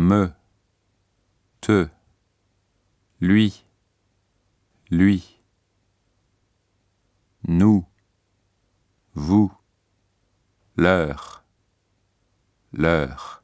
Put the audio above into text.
me, te, lui, lui, nous, vous, leur, leur.